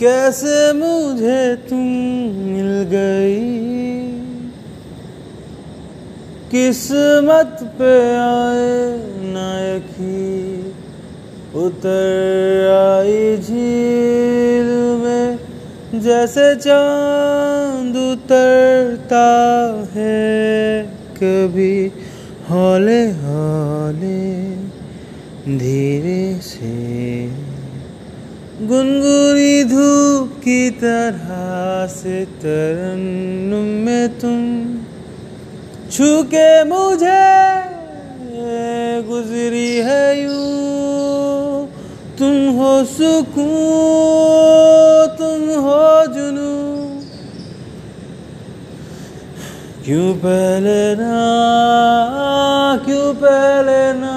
कैसे मुझे तुम मिल गई? किस्मत पे आए नायकी उतर आई झील में, जैसे चाँद उतरता है कभी। हौले हौले, धीरे से। गुनगुनी धूप की तरह से तरन्नुम में तुम छू के मुझे, गुजरी है यूँ। तुम हो सुकून, तुम हो जुनू क्यों पहले ना, क्यों पहले ना?